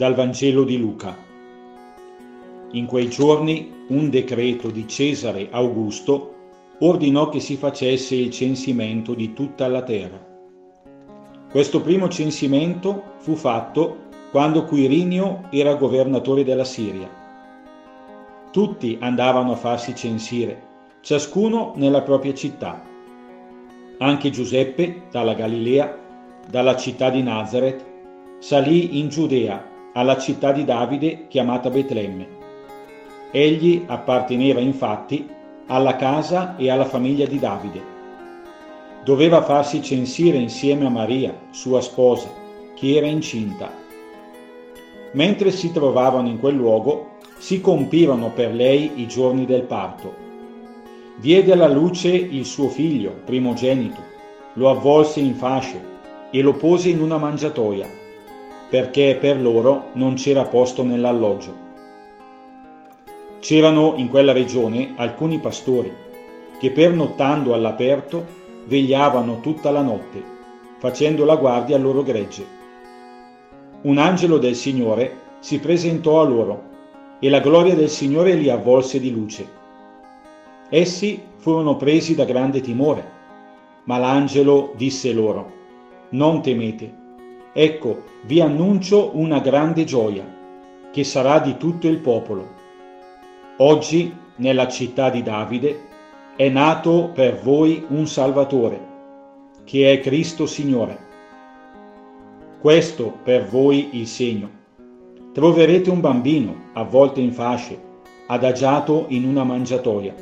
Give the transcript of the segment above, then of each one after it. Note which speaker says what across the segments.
Speaker 1: dal Vangelo di Luca. In quei giorni un decreto di Cesare Augusto ordinò che si facesse il censimento di tutta la terra. Questo primo censimento fu fatto quando Quirinio era governatore della Siria. Tutti andavano a farsi censire, ciascuno nella propria città. Anche Giuseppe, dalla Galilea, dalla città di Nazareth, salì in Giudea, alla città di Davide chiamata Betlemme. Egli apparteneva infatti alla casa e alla famiglia di Davide. Doveva farsi censire insieme a Maria, sua sposa, che era incinta. Mentre si trovavano in quel luogo, si compirono per lei i giorni del parto. Diede alla luce il suo figlio, primogenito, lo avvolse in fasce e lo pose in una mangiatoia, perché per loro non c'era posto nell'alloggio. C'erano in quella regione alcuni pastori che pernottando all'aperto vegliavano tutta la notte, facendo la guardia al loro gregge. Un angelo del Signore si presentò a loro e la gloria del Signore li avvolse di luce. Essi furono presi da grande timore, ma l'angelo disse loro, non temete, ecco vi annuncio una grande gioia, che sarà di tutto il popolo Oggi, nella città di Davide, è nato per voi un Salvatore, che è Cristo Signore. Questo per voi il segno. Troverete un bambino avvolto in fasce, adagiato in una mangiatoia.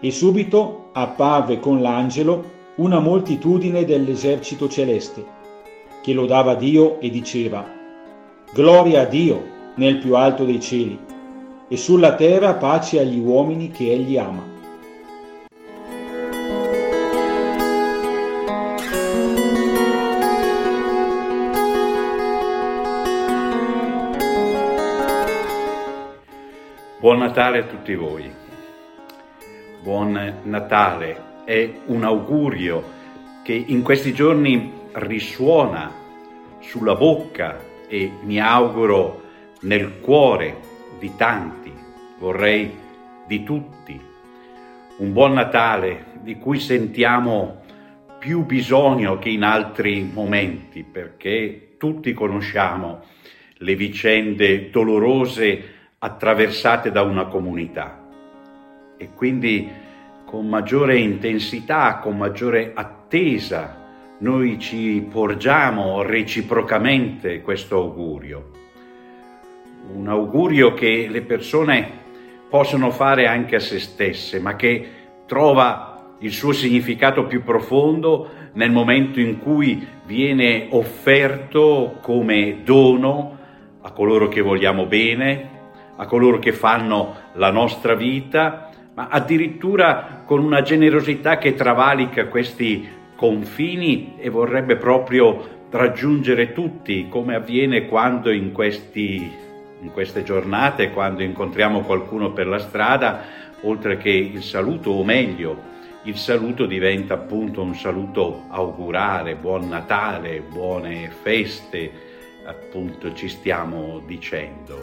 Speaker 1: E subito apparve con l'angelo una moltitudine dell'esercito celeste, che lodava Dio e diceva, Gloria a Dio nel più alto dei cieli e sulla terra pace agli uomini che egli ama.
Speaker 2: Buon Natale a tutti voi. Buon Natale è un augurio che in questi giorni risuona sulla bocca e mi auguro nel cuore di tanti, vorrei di tutti. Un buon Natale di cui sentiamo più bisogno che in altri momenti, perché tutti conosciamo le vicende dolorose attraversate da una comunità. E quindi con maggiore intensità, con maggiore attesa, noi ci porgiamo reciprocamente questo augurio. Un augurio che le persone possono fare anche a se stesse, ma che trova il suo significato più profondo nel momento in cui viene offerto come dono a coloro che vogliamo bene, a coloro che fanno la nostra vita, ma addirittura con una generosità che travalica questi confini e vorrebbe proprio raggiungere tutti, come avviene quando in questi in queste giornate quando incontriamo qualcuno per la strada, oltre che il saluto, o meglio, il saluto diventa appunto un saluto augurale, buon Natale, buone feste, appunto ci stiamo dicendo.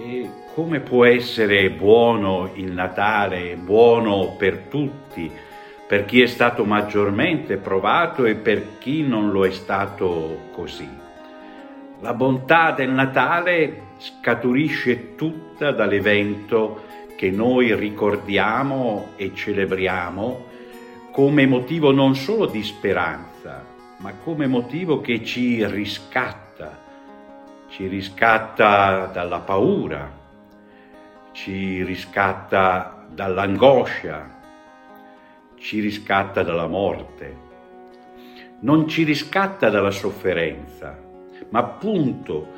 Speaker 2: E come può essere buono il Natale, buono per tutti, per chi è stato maggiormente provato e per chi non lo è stato così? La bontà del Natale scaturisce tutta dall'evento che noi ricordiamo e celebriamo come motivo non solo di speranza, ma come motivo che ci riscatta, ci riscatta dalla paura, ci riscatta dall'angoscia, ci riscatta dalla morte, non ci riscatta dalla sofferenza, ma appunto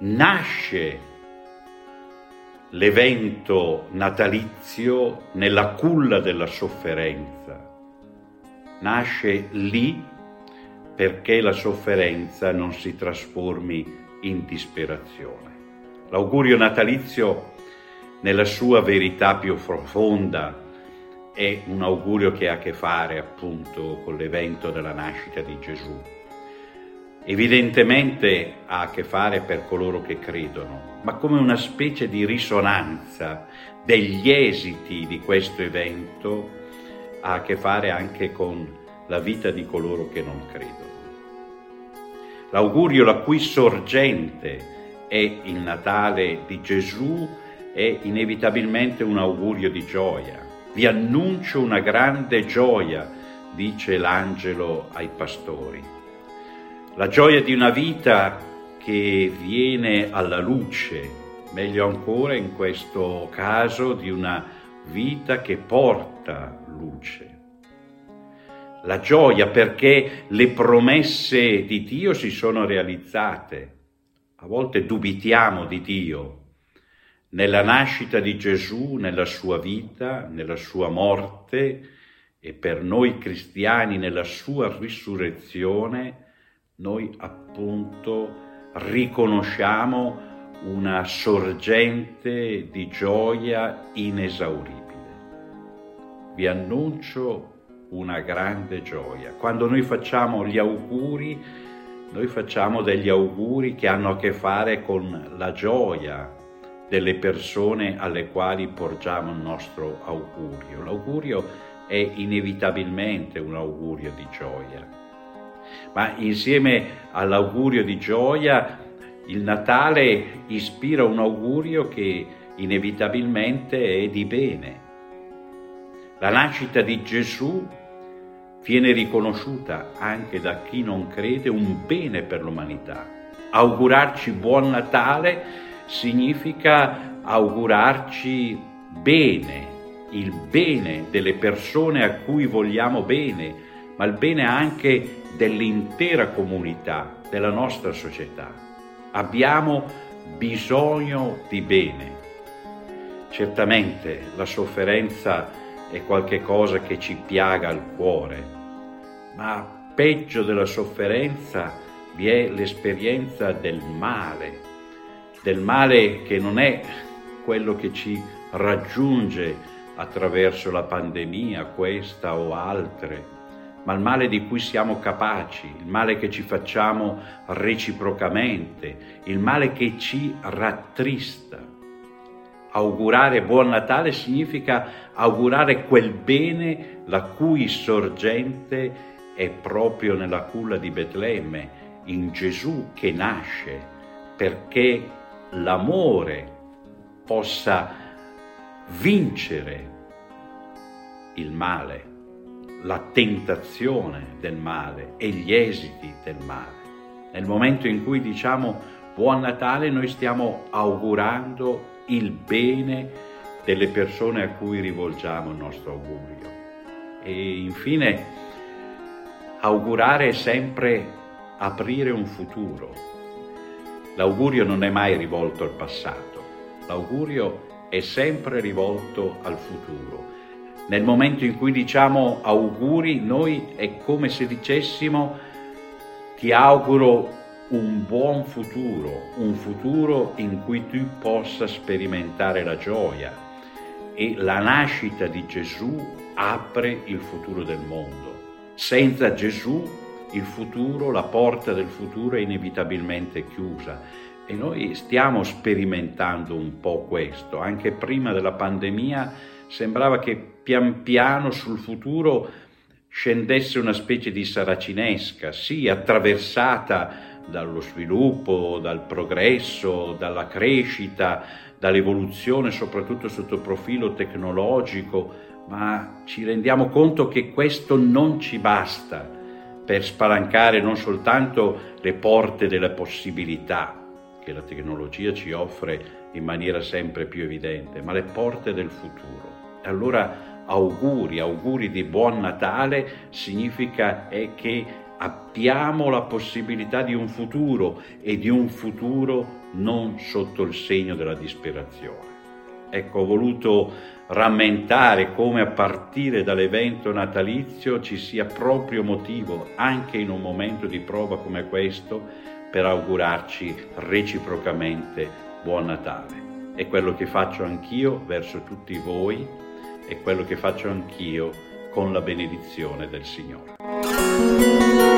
Speaker 2: nasce l'evento natalizio nella culla della sofferenza. Nasce lì perché la sofferenza non si trasformi in disperazione. L'augurio natalizio nella sua verità più profonda è un augurio che ha a che fare appunto con l'evento della nascita di Gesù evidentemente ha a che fare per coloro che credono, ma come una specie di risonanza degli esiti di questo evento ha a che fare anche con la vita di coloro che non credono. L'augurio la cui sorgente è il Natale di Gesù è inevitabilmente un augurio di gioia. Vi annuncio una grande gioia, dice l'angelo ai pastori. La gioia di una vita che viene alla luce, meglio ancora in questo caso di una vita che porta luce. La gioia perché le promesse di Dio si sono realizzate. A volte dubitiamo di Dio, nella nascita di Gesù, nella sua vita, nella sua morte e per noi cristiani nella sua risurrezione, noi appunto riconosciamo una sorgente di gioia inesauribile. Vi annuncio una grande gioia. Quando noi facciamo gli auguri, noi facciamo degli auguri che hanno a che fare con la gioia delle persone alle quali porgiamo il nostro augurio. L'augurio è inevitabilmente un augurio di gioia, ma insieme all'augurio di gioia il Natale ispira un augurio che inevitabilmente è di bene. La nascita di Gesù viene riconosciuta anche da chi non crede un bene per l'umanità. Augurarci buon Natale significa augurarci bene, il bene delle persone a cui vogliamo bene, ma il bene anche dell'intera comunità, della nostra società. Abbiamo bisogno di bene. Certamente la sofferenza è qualcosa che ci piaga al cuore, ma peggio della sofferenza vi è l'esperienza del male del male che non è quello che ci raggiunge attraverso la pandemia, questa o altre, ma il male di cui siamo capaci, il male che ci facciamo reciprocamente, il male che ci rattrista. Augurare buon Natale significa augurare quel bene la cui sorgente è proprio nella culla di Betlemme, in Gesù che nasce, perché l'amore possa vincere il male, la tentazione del male e gli esiti del male. Nel momento in cui diciamo buon Natale noi stiamo augurando il bene delle persone a cui rivolgiamo il nostro augurio. E infine augurare è sempre aprire un futuro, L'augurio non è mai rivolto al passato, l'augurio è sempre rivolto al futuro. Nel momento in cui diciamo auguri, noi è come se dicessimo ti auguro un buon futuro, un futuro in cui tu possa sperimentare la gioia. E la nascita di Gesù apre il futuro del mondo. Senza Gesù il futuro, la porta del futuro è inevitabilmente chiusa e noi stiamo sperimentando un po' questo. Anche prima della pandemia sembrava che pian piano sul futuro scendesse una specie di saracinesca, sì, attraversata dallo sviluppo, dal progresso, dalla crescita, dall'evoluzione, soprattutto sotto il profilo tecnologico, ma ci rendiamo conto che questo non ci basta per spalancare non soltanto le porte delle possibilità che la tecnologia ci offre in maniera sempre più evidente, ma le porte del futuro. Allora auguri, auguri di buon Natale significa che abbiamo la possibilità di un futuro e di un futuro non sotto il segno della disperazione. Ecco, ho voluto rammentare come a partire dall'evento natalizio ci sia proprio motivo, anche in un momento di prova come questo, per augurarci reciprocamente buon Natale. È quello che faccio anch'io verso tutti voi, è quello che faccio anch'io con la benedizione del Signore.